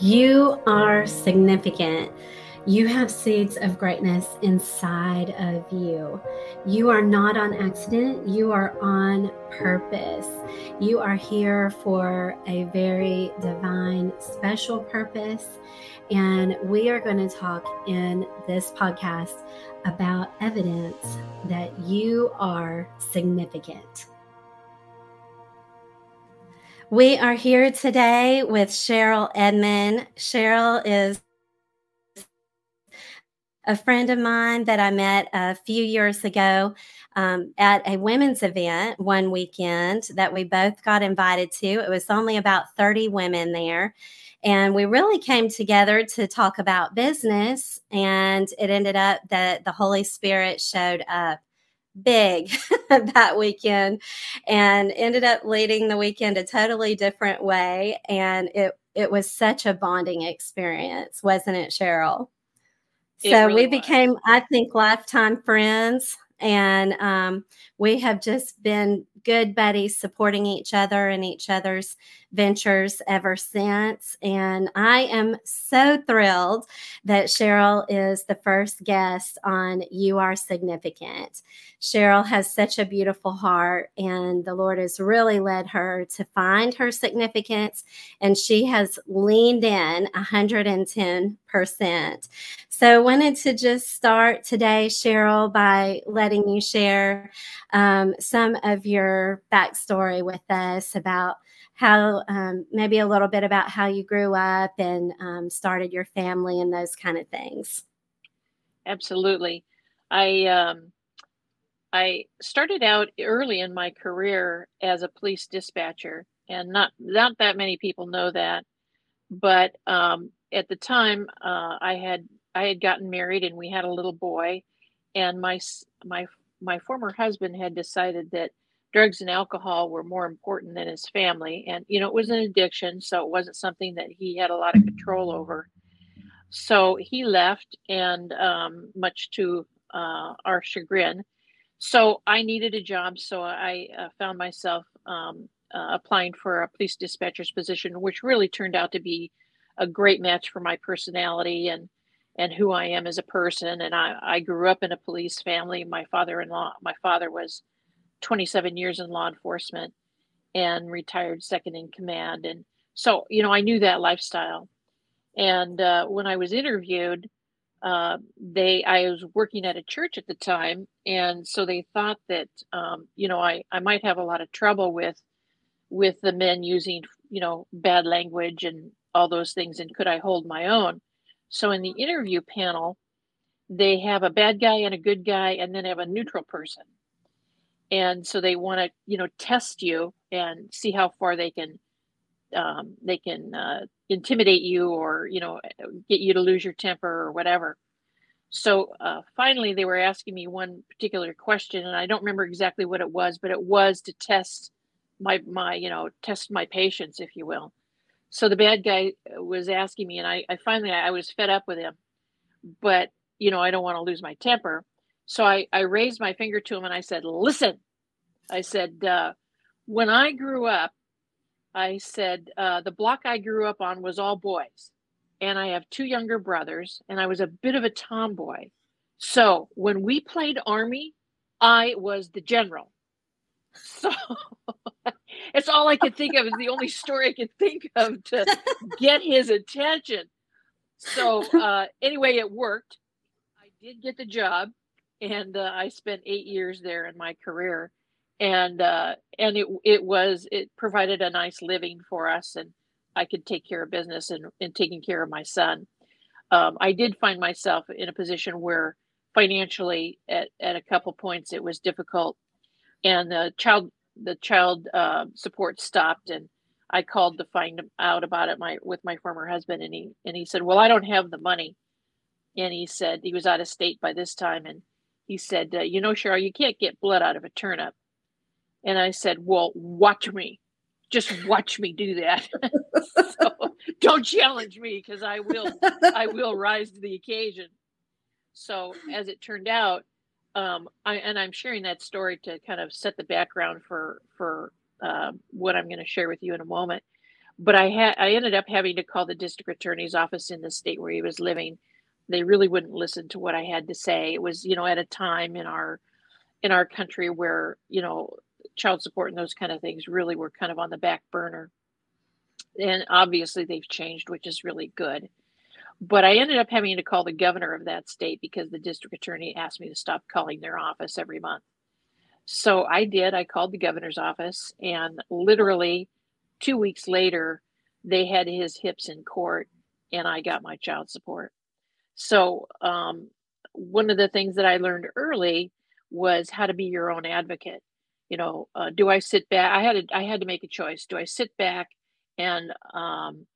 You are significant. You have seeds of greatness inside of you. You are not on accident. You are on purpose. You are here for a very divine, special purpose. And we are going to talk in this podcast about evidence that you are significant. We are here today with Cheryl Edmond. Cheryl is a friend of mine that I met a few years ago um, at a women's event one weekend that we both got invited to. It was only about 30 women there. And we really came together to talk about business. And it ended up that the Holy Spirit showed up big that weekend and ended up leading the weekend a totally different way. And it, it was such a bonding experience, wasn't it, Cheryl? It so really we became. I think, lifetime friends. And um, we have just been good buddies supporting each other and each other's ventures ever since. And I am so thrilled that Cheryl is the first guest on You Are Significant. Cheryl has such a beautiful heart, and the Lord has really led her to find her significance, and she has leaned in 110%. So, I wanted to just start today, Cheryl, by letting you share um, some of your backstory with us about how um, maybe a little bit about how you grew up and um, started your family and those kind of things. Absolutely. I um, I started out early in my career as a police dispatcher, and not not that many people know that. But um, at the time, uh, I had I had gotten married and we had a little boy, and my my my former husband had decided that drugs and alcohol were more important than his family. And, you know, it was an addiction. So it wasn't something that he had a lot of control over. So he left, and um, much to uh, our chagrin. So I needed a job. So I uh, found myself um, uh, applying for a police dispatcher's position, which really turned out to be a great match for my personality and and who I am as a person. And I, I grew up in a police family. My father-in-law, my father was 27 years in law enforcement and retired second in command. And so, you know, I knew that lifestyle. And uh, when I was interviewed, uh, they I was working at a church at the time, and so they thought that um, you know I I might have a lot of trouble with with the men using you know bad language and all those things, and could I hold my own? So in the interview panel, they have a bad guy and a good guy, and then have a neutral person and so they want to you know test you and see how far they can um, they can uh, intimidate you or you know get you to lose your temper or whatever. So uh, finally they were asking me one particular question and i don't remember exactly what it was but it was to test my my you know test my patience if you will. So the bad guy was asking me and i, I finally i was fed up with him. But you know i don't want to lose my temper so I, I raised my finger to him and I said, Listen, I said, uh, when I grew up, I said, uh, the block I grew up on was all boys. And I have two younger brothers, and I was a bit of a tomboy. So when we played Army, I was the general. So it's all I could think of. Is the only story I could think of to get his attention. So uh, anyway, it worked. I did get the job, and uh, I spent eight years there in my career, and uh, and it it was it provided a nice living for us, and I could take care of business and, and taking care of my son. Um, I did find myself in a position where financially at, at a couple points it was difficult, and the child the child uh, support stopped, and I called to find out about it my with my former husband, and he and he said, "Well, I don't have the money," and he said he was out of state by this time, and he said, uh, You know, Cheryl, you can't get blood out of a turnip. And I said, Well, watch me. Just watch me do that. so don't challenge me because I will I will rise to the occasion. So as it turned out, um, I, and I'm sharing that story to kind of set the background for for uh, what I'm going to share with you in a moment. but I had I ended up having to call the district attorney's office in the state where he was living. They really wouldn't listen to what I had to say. It was, you know, at a time in our in our country where, you know, child support and those kind of things really were kind of on the back burner. And obviously they've changed, which is really good. But I ended up having to call the governor of that state because the district attorney asked me to stop calling their office every month. So I did. I called the governor's office and literally two weeks later, they had his hips in court and I got my child support. So, um, one of the things that I learned early was how to be your own advocate. You know, uh, do I sit back? I had to, I had to make a choice. Do I sit back and, um,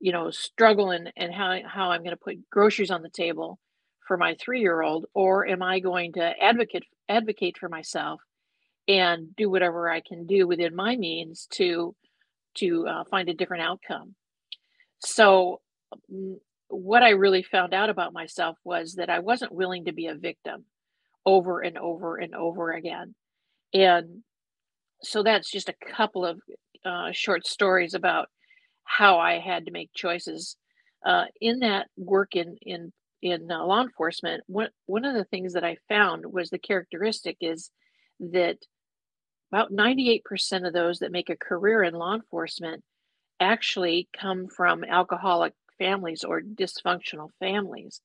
you know, struggle and, and how, how I'm going to put groceries on the table for my three year old, or am I going to advocate advocate for myself and do whatever I can do within my means to to uh, find a different outcome. So, mm, what I really found out about myself was that I wasn't willing to be a victim over and over and over again. And so that's just a couple of uh, short stories about how I had to make choices uh, in that work in in in uh, law enforcement. One one of the things that I found was the characteristic is that about 98% of those that make a career in law enforcement actually come from alcoholic families or dysfunctional families.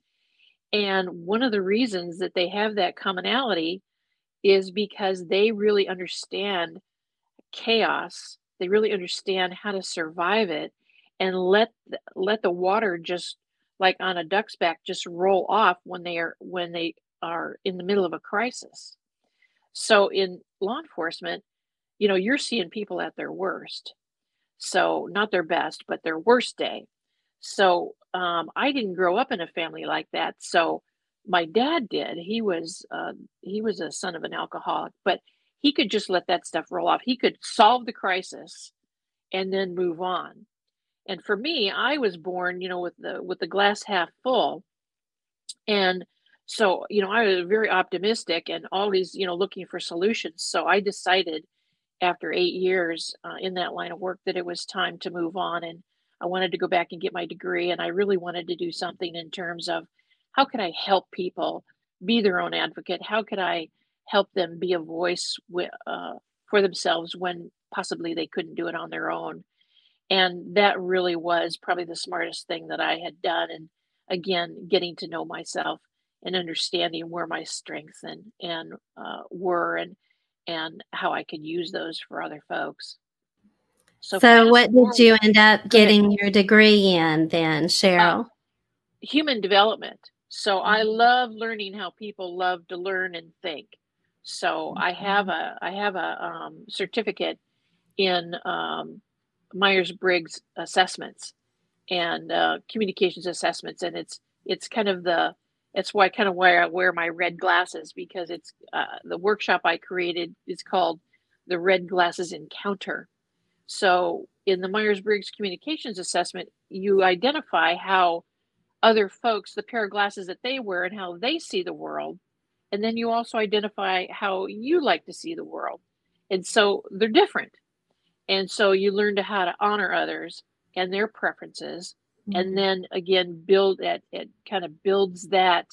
And one of the reasons that they have that commonality is because they really understand chaos. They really understand how to survive it and let let the water just like on a duck's back just roll off when they are when they are in the middle of a crisis. So in law enforcement, you know, you're seeing people at their worst. So not their best, but their worst day. So um, I didn't grow up in a family like that. So my dad did. He was uh, he was a son of an alcoholic, but he could just let that stuff roll off. He could solve the crisis and then move on. And for me, I was born, you know, with the with the glass half full. And so you know i was very optimistic and always you know looking for solutions so i decided after eight years uh, in that line of work that it was time to move on and i wanted to go back and get my degree and i really wanted to do something in terms of how could i help people be their own advocate how could i help them be a voice w- uh, for themselves when possibly they couldn't do it on their own and that really was probably the smartest thing that i had done and again getting to know myself and understanding where my strengths and and uh, were and and how I could use those for other folks. So, so what did you end up getting your degree in then, uh, Cheryl? Uh, human development. So I mm-hmm. love learning how people love to learn and think. So I have a I have a um, certificate in um, Myers Briggs assessments and uh, communications assessments, and it's it's kind of the it's why kind of why I wear my red glasses because it's uh, the workshop I created is called the Red Glasses Encounter. So in the Myers Briggs Communications Assessment, you identify how other folks, the pair of glasses that they wear, and how they see the world. And then you also identify how you like to see the world. And so they're different. And so you learn to how to honor others and their preferences mm-hmm. and then again build it it kind of builds that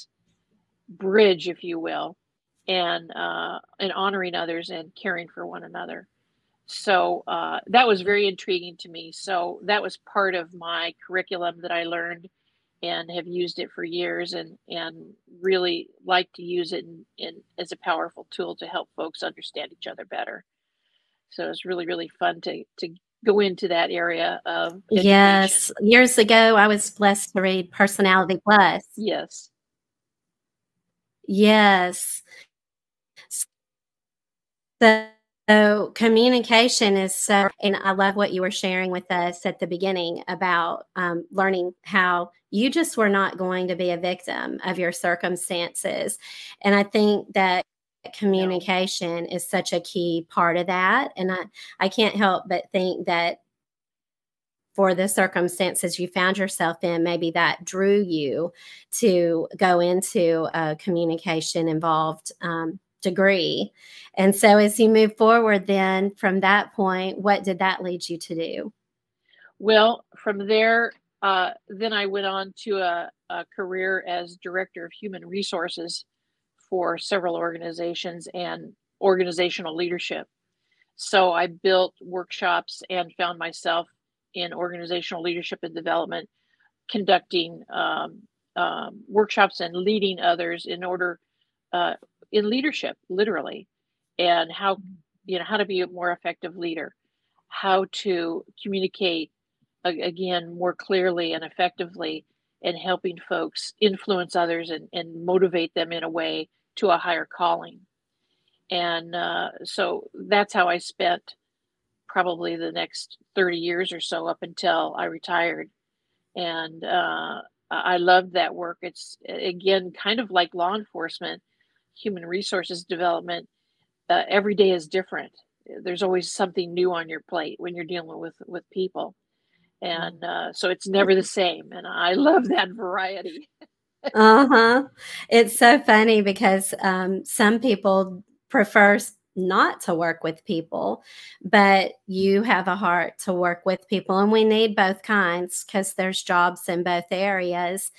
bridge if you will and uh and honoring others and caring for one another so uh, that was very intriguing to me. So that was part of my curriculum that i learned and have used it for years and and really like to use it in, in as a powerful tool to help folks understand each other better. So it's really really fun to to go into that area of education. yes. Years ago i was blessed to read personality plus. Yes. Yes. So, so communication is so and i love what you were sharing with us at the beginning about um, learning how you just were not going to be a victim of your circumstances and i think that communication is such a key part of that. And I, I can't help but think that for the circumstances you found yourself in, maybe that drew you to go into a communication involved um, degree. And so, as you move forward, then from that point, what did that lead you to do? Well, from there, uh, then I went on to a, a career as director of human resources for several organizations and organizational leadership. So I built workshops and found myself in organizational leadership and development, conducting um, um, workshops and leading others in order uh, in leadership, literally, and how you know how to be a more effective leader, how to communicate again more clearly and effectively, and helping folks influence others and, and motivate them in a way to a higher calling. And uh, so that's how I spent probably the next 30 years or so up until I retired. And uh, I loved that work. It's again kind of like law enforcement, human resources development. Uh, every day is different. There's always something new on your plate when you're dealing with with people, and uh, so it's never the same. And I love that variety. uh huh. It's so funny because um, some people prefer not to work with people, but you have a heart to work with people. And we need both kinds because there's jobs in both areas.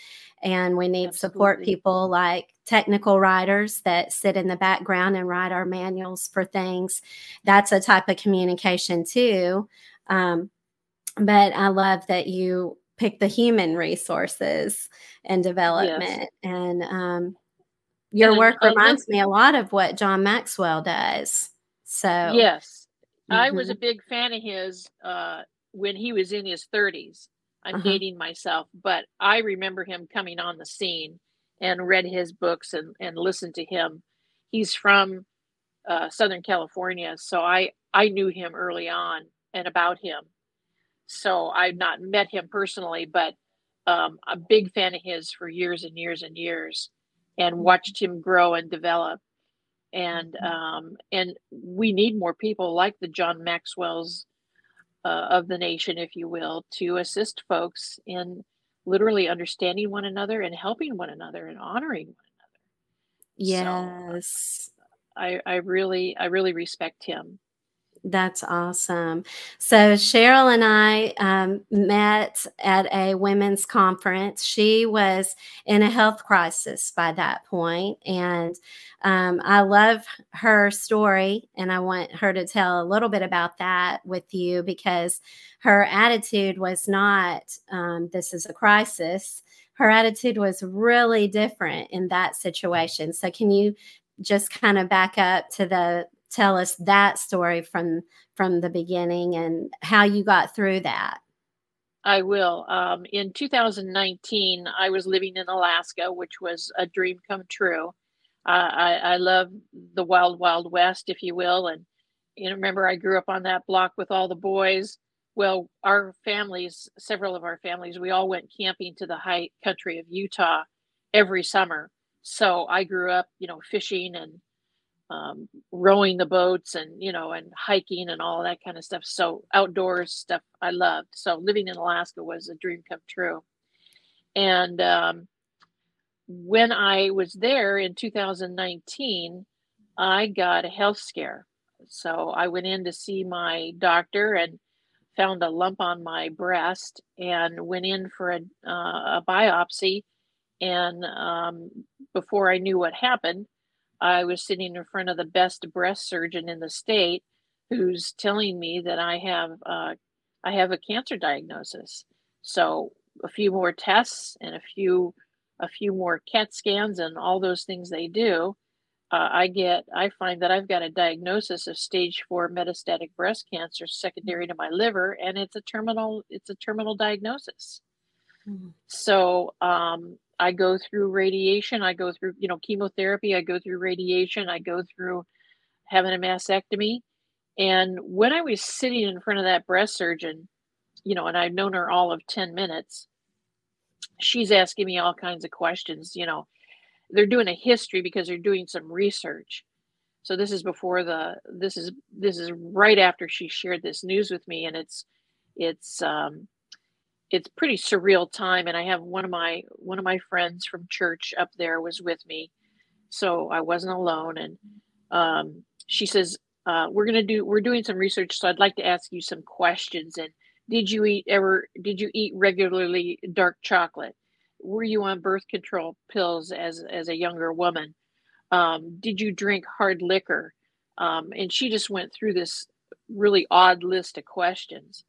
And we need Absolutely. support people like technical writers that sit in the background and write our manuals for things. That's a type of communication too. Um, but I love that you pick the human resources and development. Yes. And um, your work reminds me a lot of what John Maxwell does. So yes, mm-hmm. I was a mm-hmm. big fan of his uh, when he was in his 30s. I'm uh-huh. dating myself, but I remember him coming on the scene and read his books and, and listened to him. He's from uh, Southern California, so I I knew him early on and about him. So I've not met him personally, but um, a big fan of his for years and years and years and watched him grow and develop. And mm-hmm. um, and we need more people like the john maxwells uh, of the nation if you will to assist folks in literally understanding one another and helping one another and honoring one another. Yes. So, I, I really i really respect him that's awesome. So Cheryl and I um, met at a women's conference. She was in a health crisis by that point, and um, I love her story, and I want her to tell a little bit about that with you because her attitude was not um, "this is a crisis." Her attitude was really different in that situation. So, can you just kind of back up to the tell us that story from from the beginning and how you got through that. I will. Um, in 2019, I was living in Alaska, which was a dream come true. Uh, I, I love the wild, wild west, if you will. And you know, remember, I grew up on that block with all the boys. Well, our families, several of our families, we all went camping to the high country of Utah every summer. So I grew up, you know, fishing and um, rowing the boats and you know and hiking and all that kind of stuff. So outdoors stuff i loved. So living in alaska was a dream come true. And um, when i was there in 2019 i got a health scare. So i went in to see my doctor and found a lump on my breast and went in for a, uh, a biopsy. And um, before i knew what happened I was sitting in front of the best breast surgeon in the state who's telling me that I have uh, I have a cancer diagnosis. So a few more tests and a few a few more CAT scans and all those things they do, uh, I get I find that I've got a diagnosis of stage four metastatic breast cancer secondary to my liver, and it's a terminal it's a terminal diagnosis. Mm-hmm. So um, I go through radiation. I go through, you know, chemotherapy. I go through radiation. I go through having a mastectomy. And when I was sitting in front of that breast surgeon, you know, and I've known her all of 10 minutes, she's asking me all kinds of questions. You know, they're doing a history because they're doing some research. So this is before the this is this is right after she shared this news with me and it's it's um it's pretty surreal time and i have one of my one of my friends from church up there was with me so i wasn't alone and um, she says uh, we're going to do we're doing some research so i'd like to ask you some questions and Did you eat ever? Did you eat regularly dark chocolate? Were you on birth control pills as as a younger woman? Um, did you drink hard liquor? Um, and she just went through this really odd list of questions.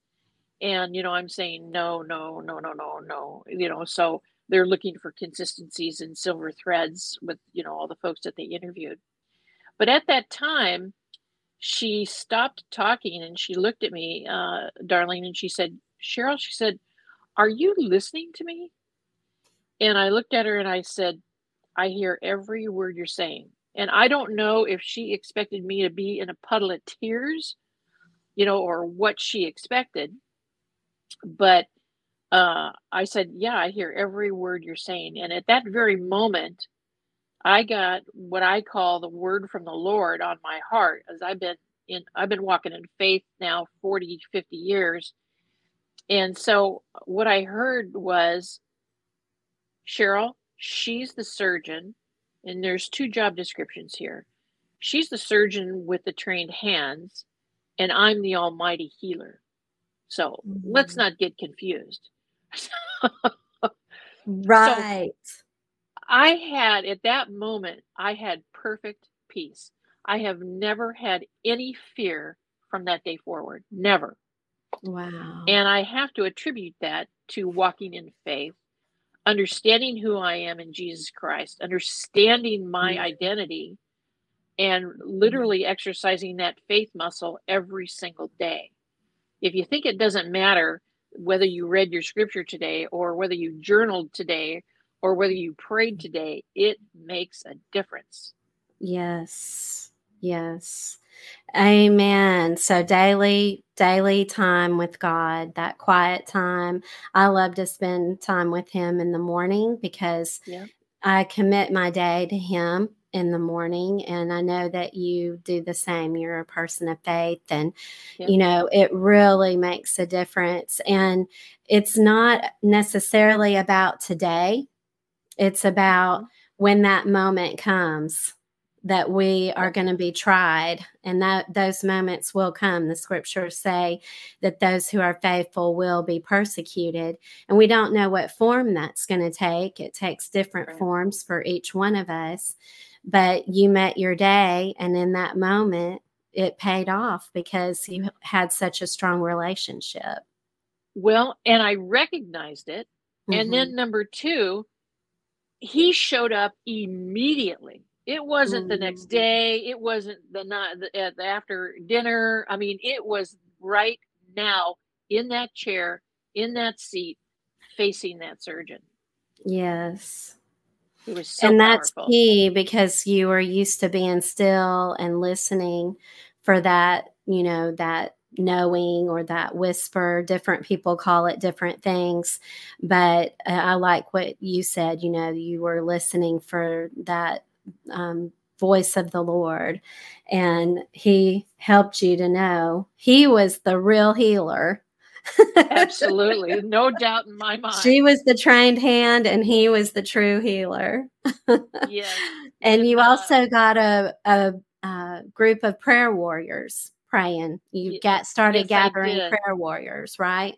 And you know, I'm saying no, no, no, no, no, no. You know, so they're looking for consistencies and silver threads with you know all the folks that they interviewed. But at that time, she stopped talking and she looked at me, uh, Darlene, and she said, Cheryl, she said, Are you listening to me? And I looked at her and I said, I hear every word you're saying. And I don't know if she expected me to be in a puddle of tears, you know, or what she expected. But uh, I said, Yeah, I hear every word you're saying. And at that very moment, I got what I call the word from the Lord on my heart as I've been in I've been walking in faith now 40 50 years. And so what I heard was Cheryl, she's the surgeon and there's two job descriptions here. She's the surgeon with the trained hands and I'm the almighty healer. So mm-hmm. let's not get confused. right. So, I had at that moment, I had perfect peace. I have never had any fear from that day forward. Never. Wow. And I have to attribute that to walking in faith, understanding who I am in Jesus Christ, understanding my mm-hmm. identity, and literally mm-hmm. exercising that faith muscle every single day. If you think it doesn't matter whether you read your scripture today or whether you journaled today or whether you prayed today, it makes a difference. Yes. Yes. Amen. So daily, daily time with God, that quiet time. I love to spend time with Him in the morning because yeah. I commit my day to Him in the morning. And I know that you do the same. You're a person of faith. And, yeah. you know, it really makes a difference. And it's not necessarily about today, it's about mm-hmm. when that moment comes that we are going to be tried and that those moments will come the scriptures say that those who are faithful will be persecuted and we don't know what form that's going to take it takes different right. forms for each one of us but you met your day and in that moment it paid off because you had such a strong relationship well and i recognized it mm-hmm. and then number two he showed up immediately. It wasn't the next mm. day. It wasn't the night the, after dinner. I mean, it was right now in that chair, in that seat, facing that surgeon. Yes. So and that's powerful. key because you were used to being still and listening for that, you know, that knowing or that whisper. Different people call it different things. But uh, I like what you said, you know, you were listening for that um, voice of the Lord. And He helped you to know He was the real healer. Absolutely. No doubt in my mind. She was the trained hand and he was the true healer. yes. And you uh, also got a, a, a, group of prayer warriors praying. You got started yes, gathering prayer warriors, right?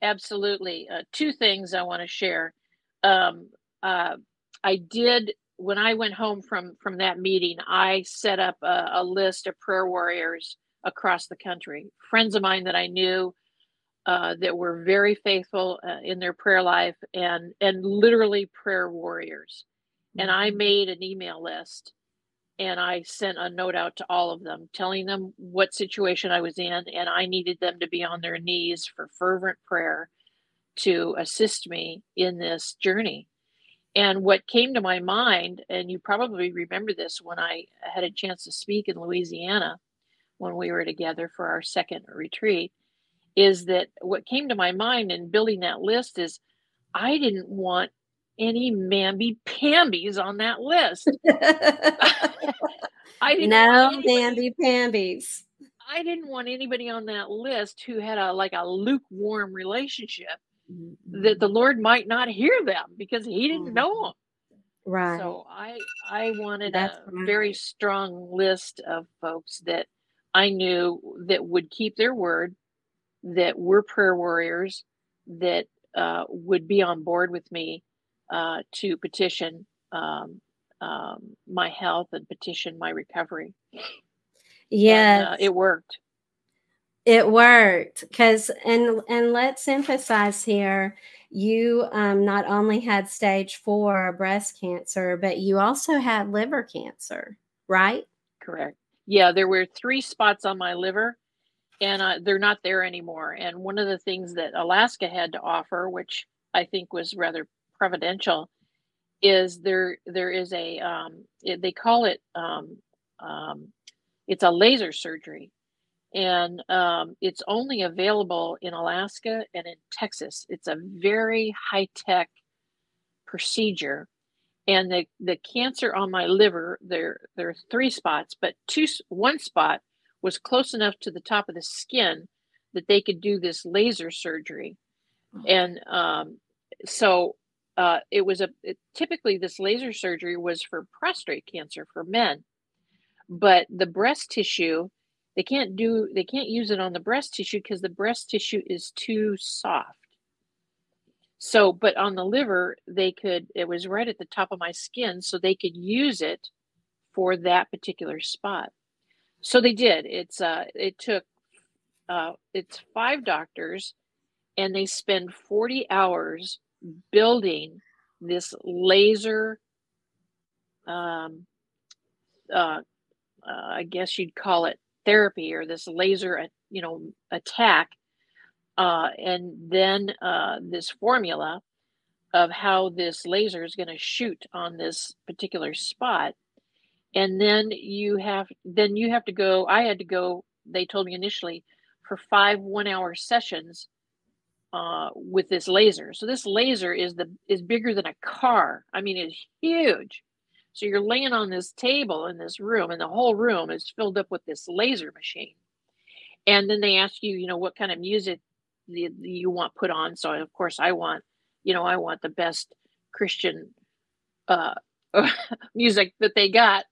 Absolutely. Uh, two things I want to share. Um, uh, I did when I went home from from that meeting. I set up a, a list of prayer warriors across the country, friends of mine that I knew uh, that were very faithful uh, in their prayer life and and literally prayer warriors. And I mm-hmm. made an email list and I sent a note out to all of them telling them what situation I was in and I needed them to be on their knees for fervent prayer to assist me in this journey. And what came to my mind, and you probably remember this when I had a chance to speak in Louisiana when we were together for our second retreat, is that what came to my mind in building that list is I didn't want any mamby pambies on that list. I didn't no mamby pambies. I didn't want anybody on that list who had a like a lukewarm relationship mm-hmm. that the Lord might not hear them because He didn't mm-hmm. know them. Right. So I I wanted That's a right. very strong list of folks that I knew that would keep their word, that were prayer warriors that uh, would be on board with me uh, to petition um, um, my health and petition my recovery. Yeah, uh, it worked. It worked because, and and let's emphasize here, you um, not only had stage four breast cancer, but you also had liver cancer, right? Correct. Yeah, there were three spots on my liver, and uh, they're not there anymore. And one of the things that Alaska had to offer, which I think was rather providential, is there there is a um, it, they call it um, um, it's a laser surgery and um, it's only available in Alaska and in Texas. It's a very high tech procedure, and the the cancer on my liver there there are three spots, but two one spot was close enough to the top of the skin that they could do this laser surgery, oh. and um, so. Uh, it was a it, typically this laser surgery was for prostate cancer for men, but the breast tissue they can't do they can't use it on the breast tissue because the breast tissue is too soft so but on the liver they could it was right at the top of my skin so they could use it for that particular spot so they did. It's uh it took uh it's five doctors and they spend 40 hours building this laser um uh, uh i guess you'd call it therapy or this laser, you know, attack, uh, and then uh, this formula of how this laser is going to shoot on this particular spot, and then you have then you have to go. I had to go. They told me initially for five one-hour sessions uh, with this laser. So this laser is the is bigger than a car. I mean, it's huge. So you're laying on this table in this room, and the whole room is filled up with this laser machine. And then they ask you, you know, what kind of music you, you want put on. So of course, I want, you know, I want the best Christian uh, music that they got.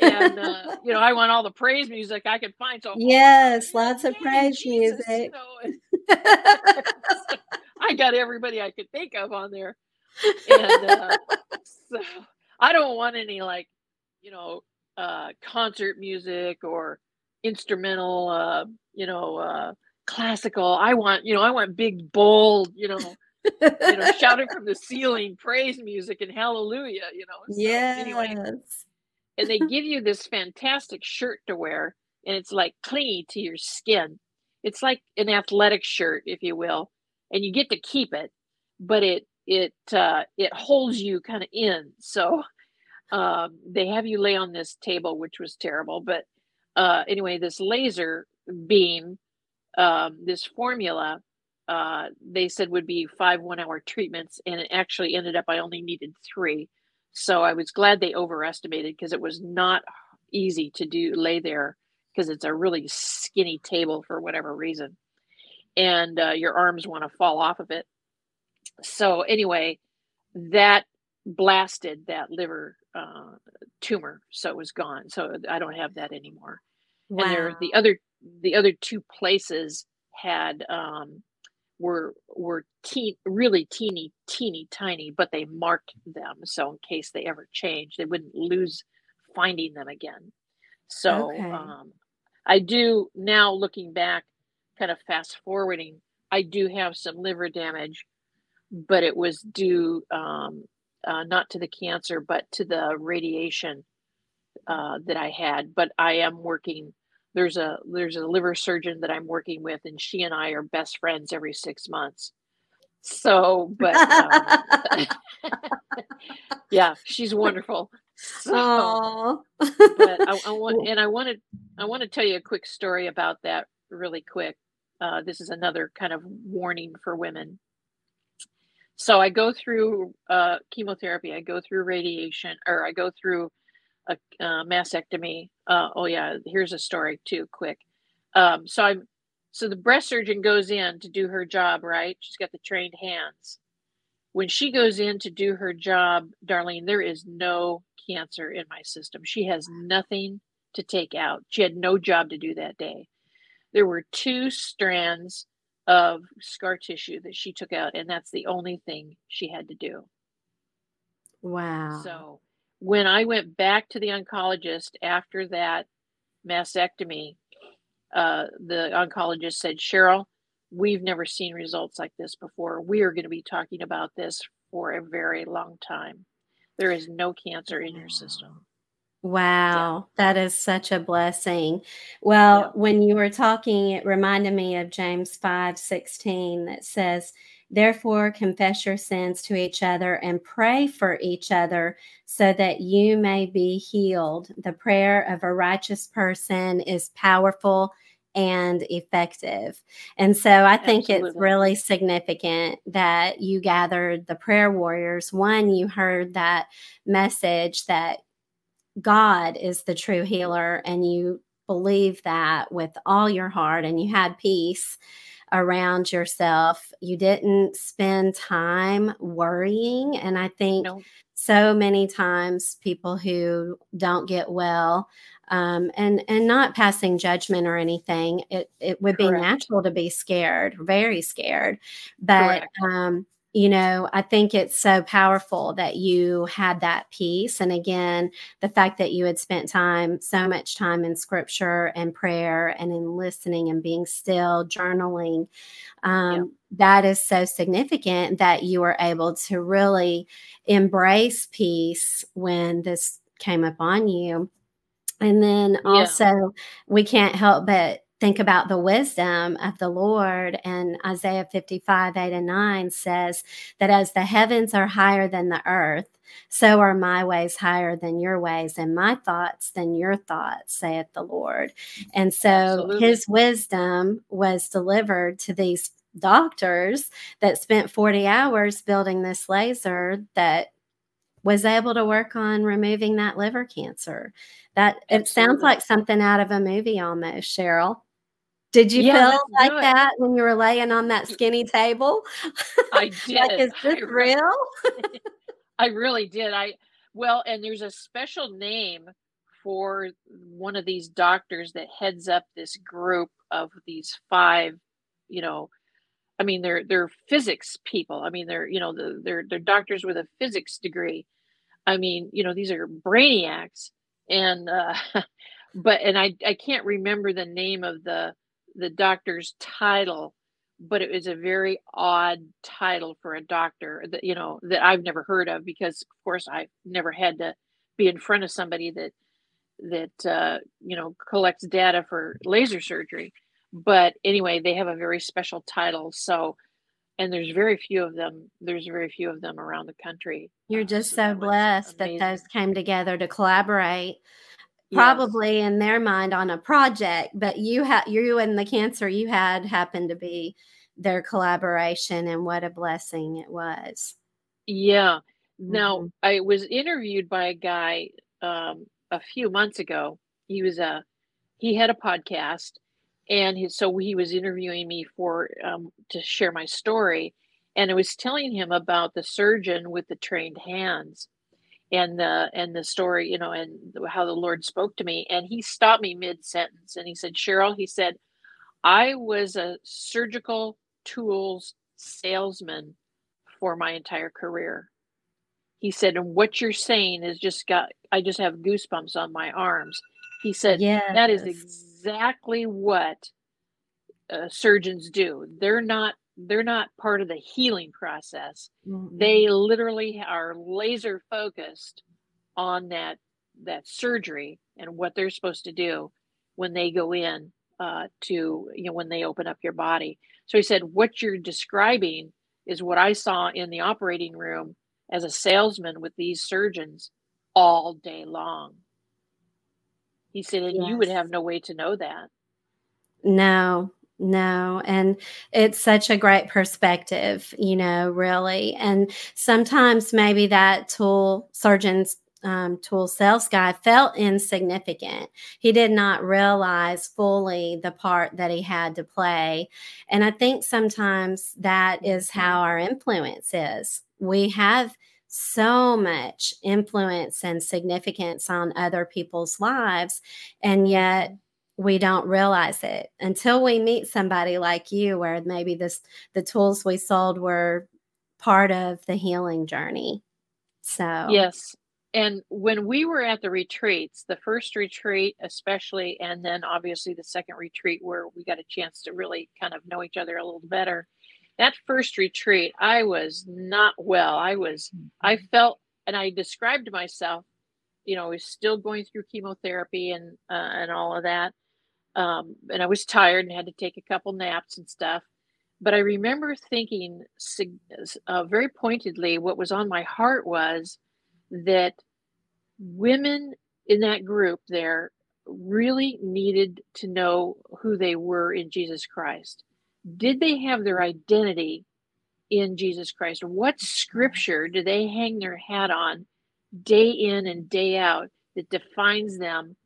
And uh, you know, I want all the praise music I could find. So yes, lots of praise Jesus, music. You know, I got everybody I could think of on there, and uh, so I don't want any like, you know, uh, concert music or instrumental, uh, you know, uh, classical. I want, you know, I want big, bold, you know, you know, shouting from the ceiling praise music and hallelujah, you know. So, yes. Anyway, and they give you this fantastic shirt to wear, and it's like clingy to your skin. It's like an athletic shirt, if you will, and you get to keep it, but it it uh, it holds you kind of in. So um, they have you lay on this table, which was terrible. But uh, anyway, this laser beam, um, this formula, uh, they said would be five one hour treatments, and it actually ended up I only needed three. So I was glad they overestimated because it was not easy to do lay there because it's a really skinny table for whatever reason, and uh, your arms want to fall off of it so anyway, that blasted that liver uh, tumor, so it was gone. So I don't have that anymore. Wow. And there, the other the other two places had um, were were teen, really teeny teeny tiny, but they marked them so in case they ever change, they wouldn't lose finding them again. So okay. um, I do now looking back, kind of fast forwarding. I do have some liver damage but it was due um, uh, not to the cancer, but to the radiation uh, that I had. But I am working. There's a there's a liver surgeon that I'm working with, and she and I are best friends every six months. So, but um, yeah, she's wonderful. So, but I, I, want, and I wanted, I want to tell you a quick story about that really quick. Uh, this is another kind of warning for women. So I go through uh, chemotherapy, I go through radiation, or I go through a uh, mastectomy. Uh, oh yeah, here's a story too, quick. Um, so I'm so the breast surgeon goes in to do her job, right? She's got the trained hands. When she goes in to do her job, Darlene, there is no cancer in my system. She has nothing to take out. She had no job to do that day. There were two strands of scar tissue that she took out, and that's the only thing she had to do. Wow. So when I went back to the oncologist after that mastectomy, uh, the oncologist said, Cheryl, we've never seen results like this before. We are going to be talking about this for a very long time. There is no cancer in your system. Wow, yeah. that is such a blessing. Well, yeah. when you were talking, it reminded me of James 5 16 that says, Therefore, confess your sins to each other and pray for each other so that you may be healed. The prayer of a righteous person is powerful and effective. And so I think Absolutely. it's really significant that you gathered the prayer warriors. One, you heard that message that God is the true healer, and you believe that with all your heart, and you had peace around yourself. You didn't spend time worrying. And I think no. so many times people who don't get well, um, and and not passing judgment or anything, it it would Correct. be natural to be scared, very scared. But um, you know, I think it's so powerful that you had that peace. And again, the fact that you had spent time, so much time in scripture and prayer and in listening and being still, journaling, um, yeah. that is so significant that you were able to really embrace peace when this came upon you. And then also, yeah. we can't help but think about the wisdom of the Lord. And Isaiah 55, 8 and 9 says that as the heavens are higher than the earth, so are my ways higher than your ways, and my thoughts than your thoughts, saith the Lord. And so Absolutely. his wisdom was delivered to these doctors that spent 40 hours building this laser that was able to work on removing that liver cancer. That Absolutely. it sounds like something out of a movie almost, Cheryl. Did you yeah, feel like that when you were laying on that skinny table? I did. like, is this I real? I really did. I well, and there's a special name for one of these doctors that heads up this group of these five, you know, I mean they're they're physics people. I mean they're, you know, the, they're they're doctors with a physics degree. I mean, you know, these are brainiacs and uh but and I I can't remember the name of the the doctor's title, but it was a very odd title for a doctor that you know that I've never heard of because of course I've never had to be in front of somebody that that uh, you know collects data for laser surgery. But anyway, they have a very special title. So and there's very few of them there's very few of them around the country you're just so, so blessed that those came together to collaborate probably yes. in their mind on a project but you had you and the cancer you had happened to be their collaboration and what a blessing it was yeah now mm-hmm. i was interviewed by a guy um, a few months ago he was a he had a podcast and he, so he was interviewing me for um, to share my story and i was telling him about the surgeon with the trained hands and the and the story you know and how the lord spoke to me and he stopped me mid sentence and he said cheryl he said i was a surgical tools salesman for my entire career. He said and what you're saying is just got i just have goosebumps on my arms. He said yes. that is exactly what uh, surgeons do. They're not they're not part of the healing process. Mm-hmm. They literally are laser focused on that that surgery and what they're supposed to do when they go in uh, to you know when they open up your body. So he said, what you're describing is what I saw in the operating room as a salesman with these surgeons all day long. He said, and yes. you would have no way to know that. No, no, and it's such a great perspective, you know, really. And sometimes maybe that tool surgeon's um, tool sales guy felt insignificant. He did not realize fully the part that he had to play. And I think sometimes that is how our influence is. We have so much influence and significance on other people's lives, and yet we don't realize it until we meet somebody like you where maybe this the tools we sold were part of the healing journey so yes and when we were at the retreats the first retreat especially and then obviously the second retreat where we got a chance to really kind of know each other a little better that first retreat i was not well i was i mm-hmm. felt and i described myself you know i was still going through chemotherapy and uh, and all of that um, and I was tired and had to take a couple naps and stuff. But I remember thinking uh, very pointedly what was on my heart was that women in that group there really needed to know who they were in Jesus Christ. Did they have their identity in Jesus Christ? What scripture do they hang their hat on day in and day out that defines them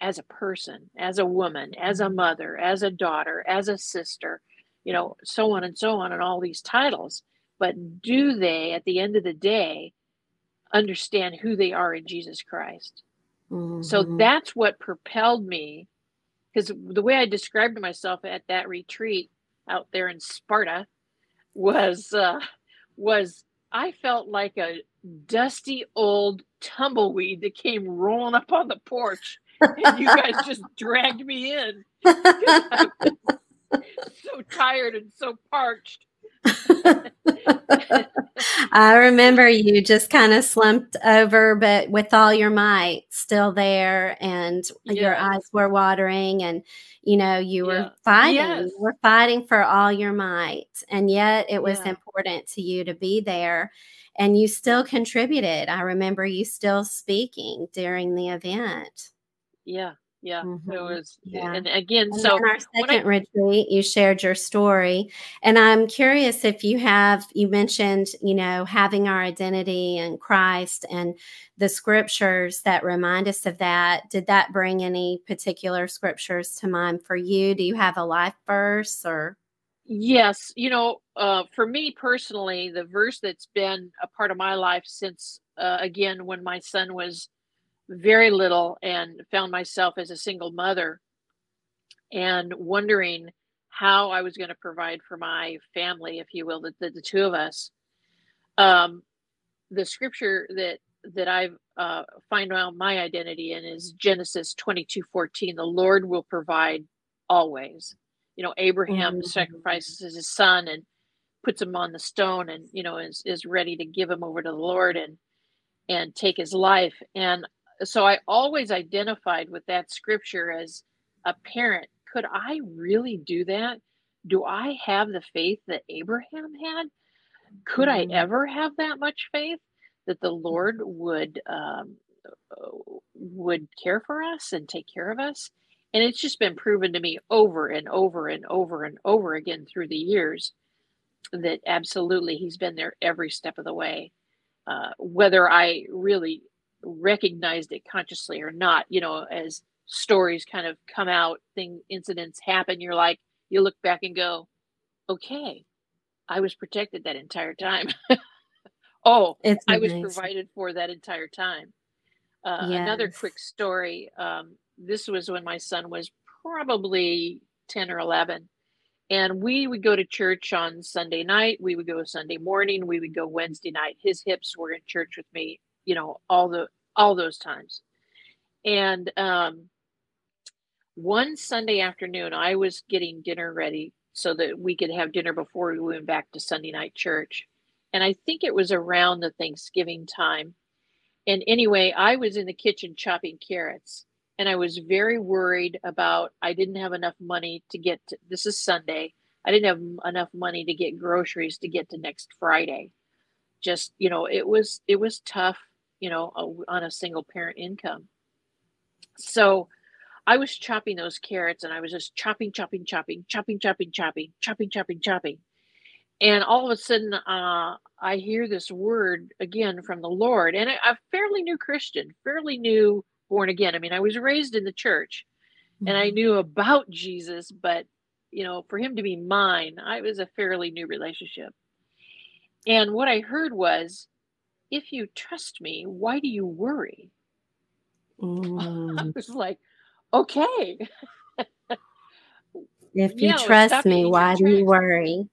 as a person, as a woman, as a mm-hmm. mother, as a daughter, as a sister, you know, so on and so on, and all these titles. But do they, at the end of the day, understand who they are in Jesus Christ? Mm-hmm. So that's what propelled me. Because the way I described myself at that retreat out there in Sparta was uh, was I felt like a dusty old tumbleweed that came rolling up on the porch and you guys just dragged me in. So tired and so parched. I remember you just kind of slumped over, but with all your might still there, and yes. your eyes were watering, and you know, you were yeah. fighting. Yes. You were fighting for all your might, and yet it was yeah. important to you to be there, and you still contributed. I remember you still speaking during the event yeah yeah mm-hmm. it was yeah. and again and so our second I, retreat you shared your story and i'm curious if you have you mentioned you know having our identity in christ and the scriptures that remind us of that did that bring any particular scriptures to mind for you do you have a life verse or yes you know uh, for me personally the verse that's been a part of my life since uh, again when my son was very little and found myself as a single mother and wondering how I was going to provide for my family, if you will, the, the, the two of us. Um, the scripture that that I uh, find out my identity in is Genesis 22 14. The Lord will provide always. You know, Abraham mm-hmm. sacrifices his son and puts him on the stone and, you know, is, is ready to give him over to the Lord and and take his life. And so I always identified with that scripture as a parent. Could I really do that? Do I have the faith that Abraham had? Could mm-hmm. I ever have that much faith that the Lord would um, would care for us and take care of us? And it's just been proven to me over and over and over and over again through the years that absolutely He's been there every step of the way. Uh, whether I really recognized it consciously or not you know as stories kind of come out thing incidents happen you're like you look back and go okay i was protected that entire time. Oh it's i was provided for that entire time. Uh, yes. another quick story um, this was when my son was probably 10 or 11 and we would go to church on sunday night we would go sunday morning we would go wednesday night. His hips were in church with me you know all the all those times. And um one sunday afternoon i was getting dinner ready so that we could have dinner before we went back to sunday night church. And i think it was around the thanksgiving time. And anyway i was in the kitchen chopping carrots and i was very worried about i didn't have enough money to get to, this is sunday. I didn't have enough money to get groceries to get to next friday. Just you know it was it was tough you know, a, on a single parent income. So I was chopping those carrots and I was just chopping, chopping, chopping, chopping, chopping, chopping, chopping, chopping, chopping. And all of a sudden, uh, I hear this word again from the Lord, and a fairly new Christian, fairly new born again. I mean, I was raised in the church, mm-hmm. and I mm-hmm. knew about Jesus, but you know, for him to be mine, I was a fairly new relationship. And what I heard was, if you trust me, why do you worry? Mm. I was like, okay. if you yeah, trust me, why do you worry?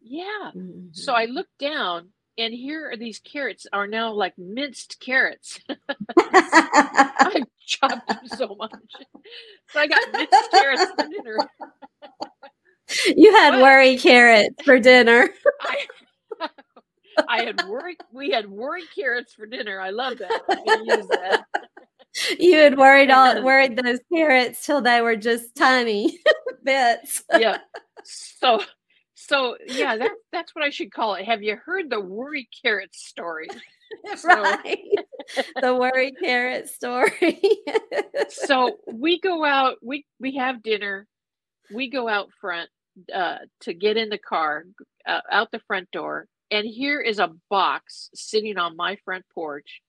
Yeah. Mm-hmm. So I looked down and here are these carrots are now like minced carrots. I chopped them so much. So I got minced carrots for dinner. You had but worry carrots for dinner. I, I had worry we had worry carrots for dinner. I love that. That. You had worried all worried those carrots till they were just tiny bits. yeah. So so yeah, that that's what I should call it. Have you heard the worry carrot story? So, right. the worry carrot story. so we go out, we we have dinner, we go out front uh, to get in the car, uh, out the front door, and here is a box sitting on my front porch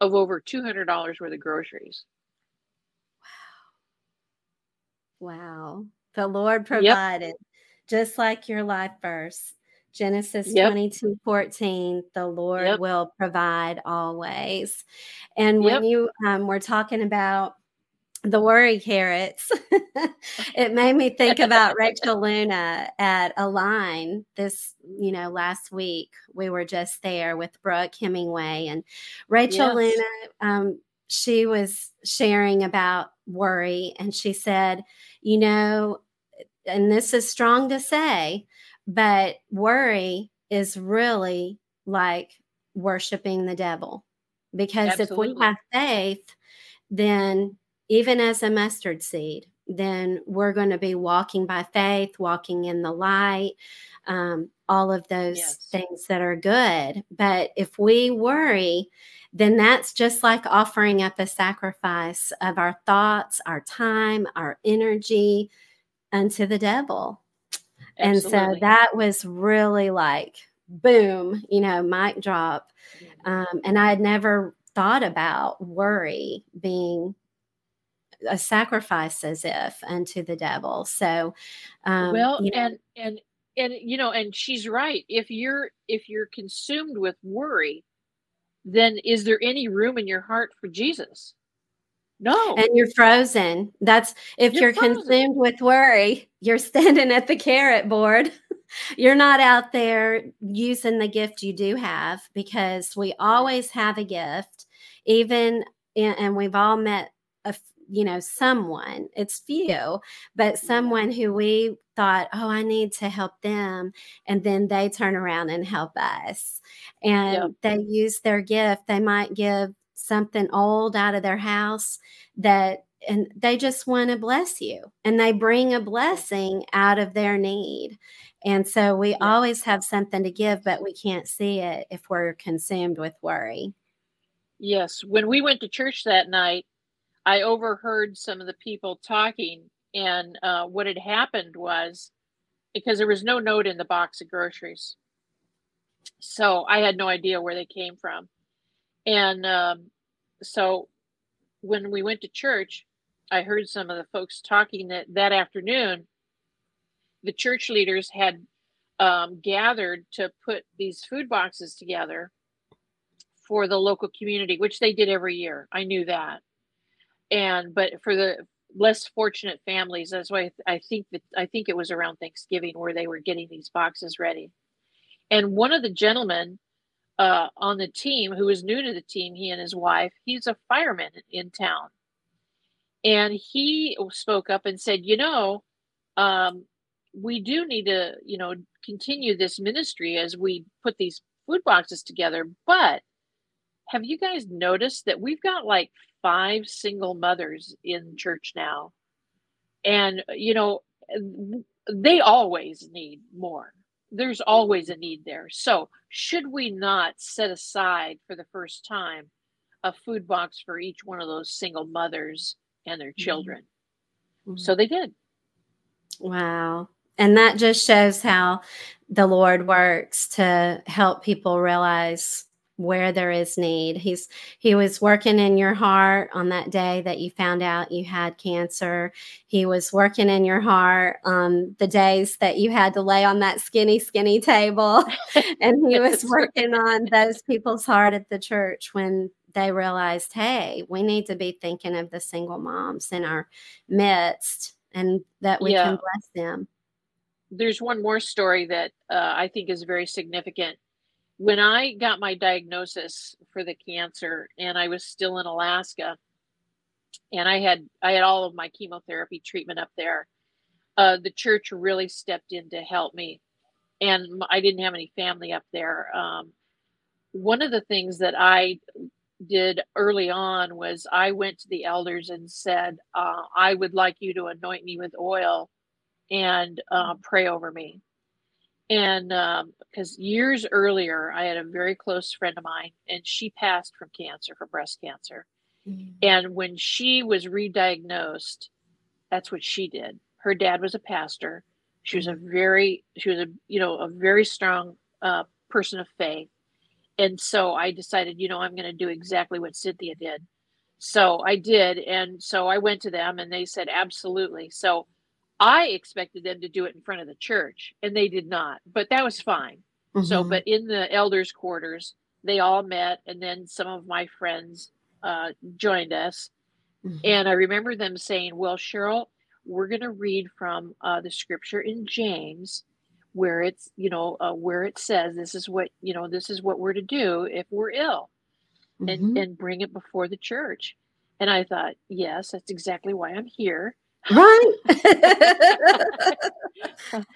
of over two hundred dollars worth of groceries. Wow. Wow. The Lord provided. Yep just like your life verse. Genesis yep. 22 14, the Lord yep. will provide always. And yep. when you um, were talking about the worry carrots, it made me think about Rachel Luna at Align this, you know, last week. We were just there with Brooke Hemingway and Rachel yes. Luna. Um, she was sharing about worry and she said, you know, and this is strong to say, but worry is really like worshiping the devil. Because Absolutely. if we have faith, then even as a mustard seed, then we're going to be walking by faith, walking in the light, um, all of those yes. things that are good. But if we worry, then that's just like offering up a sacrifice of our thoughts, our time, our energy, unto the devil. Absolutely. And so that was really like boom, you know, mic drop. Um, and I had never thought about worry being a sacrifice as if unto the devil. So, um, well, you know, and and and you know, and she's right. If you're if you're consumed with worry, then is there any room in your heart for Jesus? No. And you're frozen. That's if you're, you're consumed with worry, you're standing at the carrot board. you're not out there using the gift you do have because we always have a gift, even and we've all met a you know someone it's few but someone who we thought oh i need to help them and then they turn around and help us and yep. they use their gift they might give something old out of their house that and they just want to bless you and they bring a blessing out of their need and so we always have something to give but we can't see it if we're consumed with worry. Yes when we went to church that night i overheard some of the people talking and uh, what had happened was because there was no note in the box of groceries so i had no idea where they came from and um, so when we went to church, I heard some of the folks talking that that afternoon, the church leaders had um, gathered to put these food boxes together for the local community, which they did every year. I knew that. And but for the less fortunate families, that's why I think that I think it was around Thanksgiving where they were getting these boxes ready. And one of the gentlemen uh, on the team who was new to the team, he and his wife, he's a fireman in town. And he spoke up and said, you know, um, we do need to, you know, continue this ministry as we put these food boxes together. But have you guys noticed that we've got like five single mothers in church now? And, you know, they always need more there's always a need there. So, should we not set aside for the first time a food box for each one of those single mothers and their mm-hmm. children? Mm-hmm. So they did. Wow. And that just shows how the Lord works to help people realize where there is need. He's he was working in your heart on that day that you found out you had cancer. He was working in your heart on the days that you had to lay on that skinny skinny table. and he was working on those people's heart at the church when they realized, hey, we need to be thinking of the single moms in our midst and that we yeah. can bless them. There's one more story that uh, I think is very significant. When I got my diagnosis for the cancer, and I was still in Alaska, and I had I had all of my chemotherapy treatment up there. Uh, the church really stepped in to help me, and I didn't have any family up there. Um, one of the things that I did early on was I went to the elders and said, uh, I would like you to anoint me with oil and uh, pray over me. And because um, years earlier, I had a very close friend of mine, and she passed from cancer, from breast cancer. Mm-hmm. And when she was re-diagnosed, that's what she did. Her dad was a pastor. She was a mm-hmm. very, she was a, you know, a very strong uh, person of faith and so I decided, you know, I'm going to do exactly what Cynthia did. So I did. And so I went to them and they said, absolutely. So I expected them to do it in front of the church and they did not, but that was fine. Mm-hmm. So, but in the elders' quarters, they all met and then some of my friends uh, joined us. Mm-hmm. And I remember them saying, well, Cheryl, we're going to read from uh, the scripture in James where it's you know uh, where it says this is what you know this is what we're to do if we're ill mm-hmm. and and bring it before the church and i thought yes that's exactly why i'm here right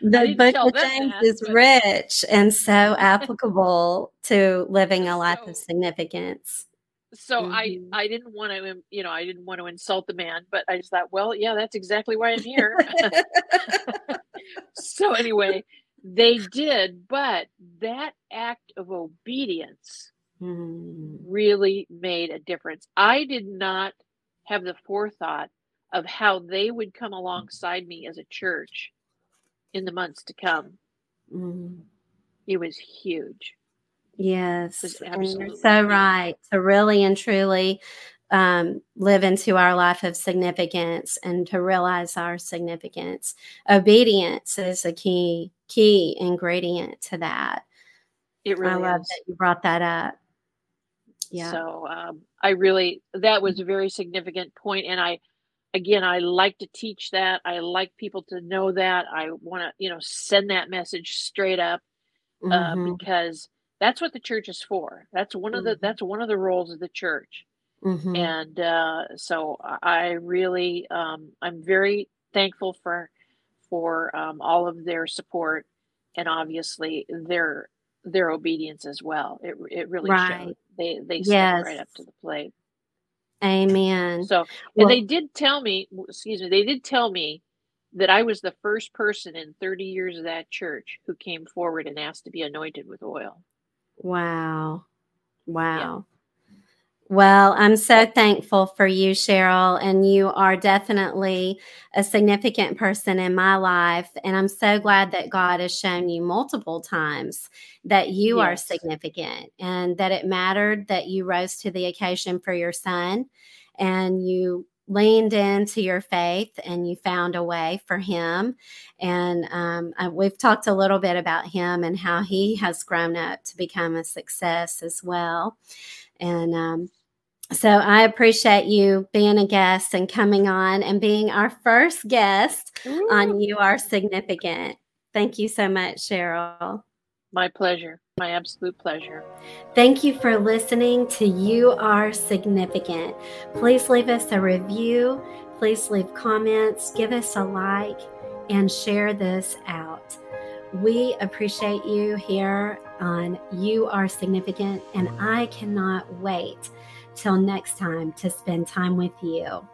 the book of james that, is but... rich and so applicable to living a life so, of significance so mm-hmm. i i didn't want to you know i didn't want to insult the man but i just thought well yeah that's exactly why i'm here so anyway they did, but that act of obedience mm. really made a difference. I did not have the forethought of how they would come alongside me as a church in the months to come. Mm. It was huge. Yes, was you're so right. To really and truly um, live into our life of significance and to realize our significance. Obedience is a key key ingredient to that. It really I love is. that you brought that up. Yeah. So um, I really that was a very significant point, and I again I like to teach that. I like people to know that. I want to you know send that message straight up uh, mm-hmm. because that's what the church is for. That's one of the mm-hmm. that's one of the roles of the church Mm-hmm. And uh, so I really, um, I'm very thankful for for um, all of their support and obviously their their obedience as well. It it really right. showed. They they yes. stepped right up to the plate. Amen. So, and well, they did tell me, excuse me, they did tell me that I was the first person in 30 years of that church who came forward and asked to be anointed with oil. Wow. Wow. Well, I'm so thankful for you, Cheryl, and you are definitely a significant person in my life. And I'm so glad that God has shown you multiple times that you yes. are significant and that it mattered that you rose to the occasion for your son and you leaned into your faith and you found a way for him. And um, we've talked a little bit about him and how he has grown up to become a success as well. And um, so I appreciate you being a guest and coming on and being our first guest Ooh. on You Are Significant. Thank you so much, Cheryl. My pleasure. My absolute pleasure. Thank you for listening to You Are Significant. Please leave us a review. Please leave comments, give us a like, and share this out. We appreciate you here on You Are Significant, and I cannot wait till next time to spend time with you.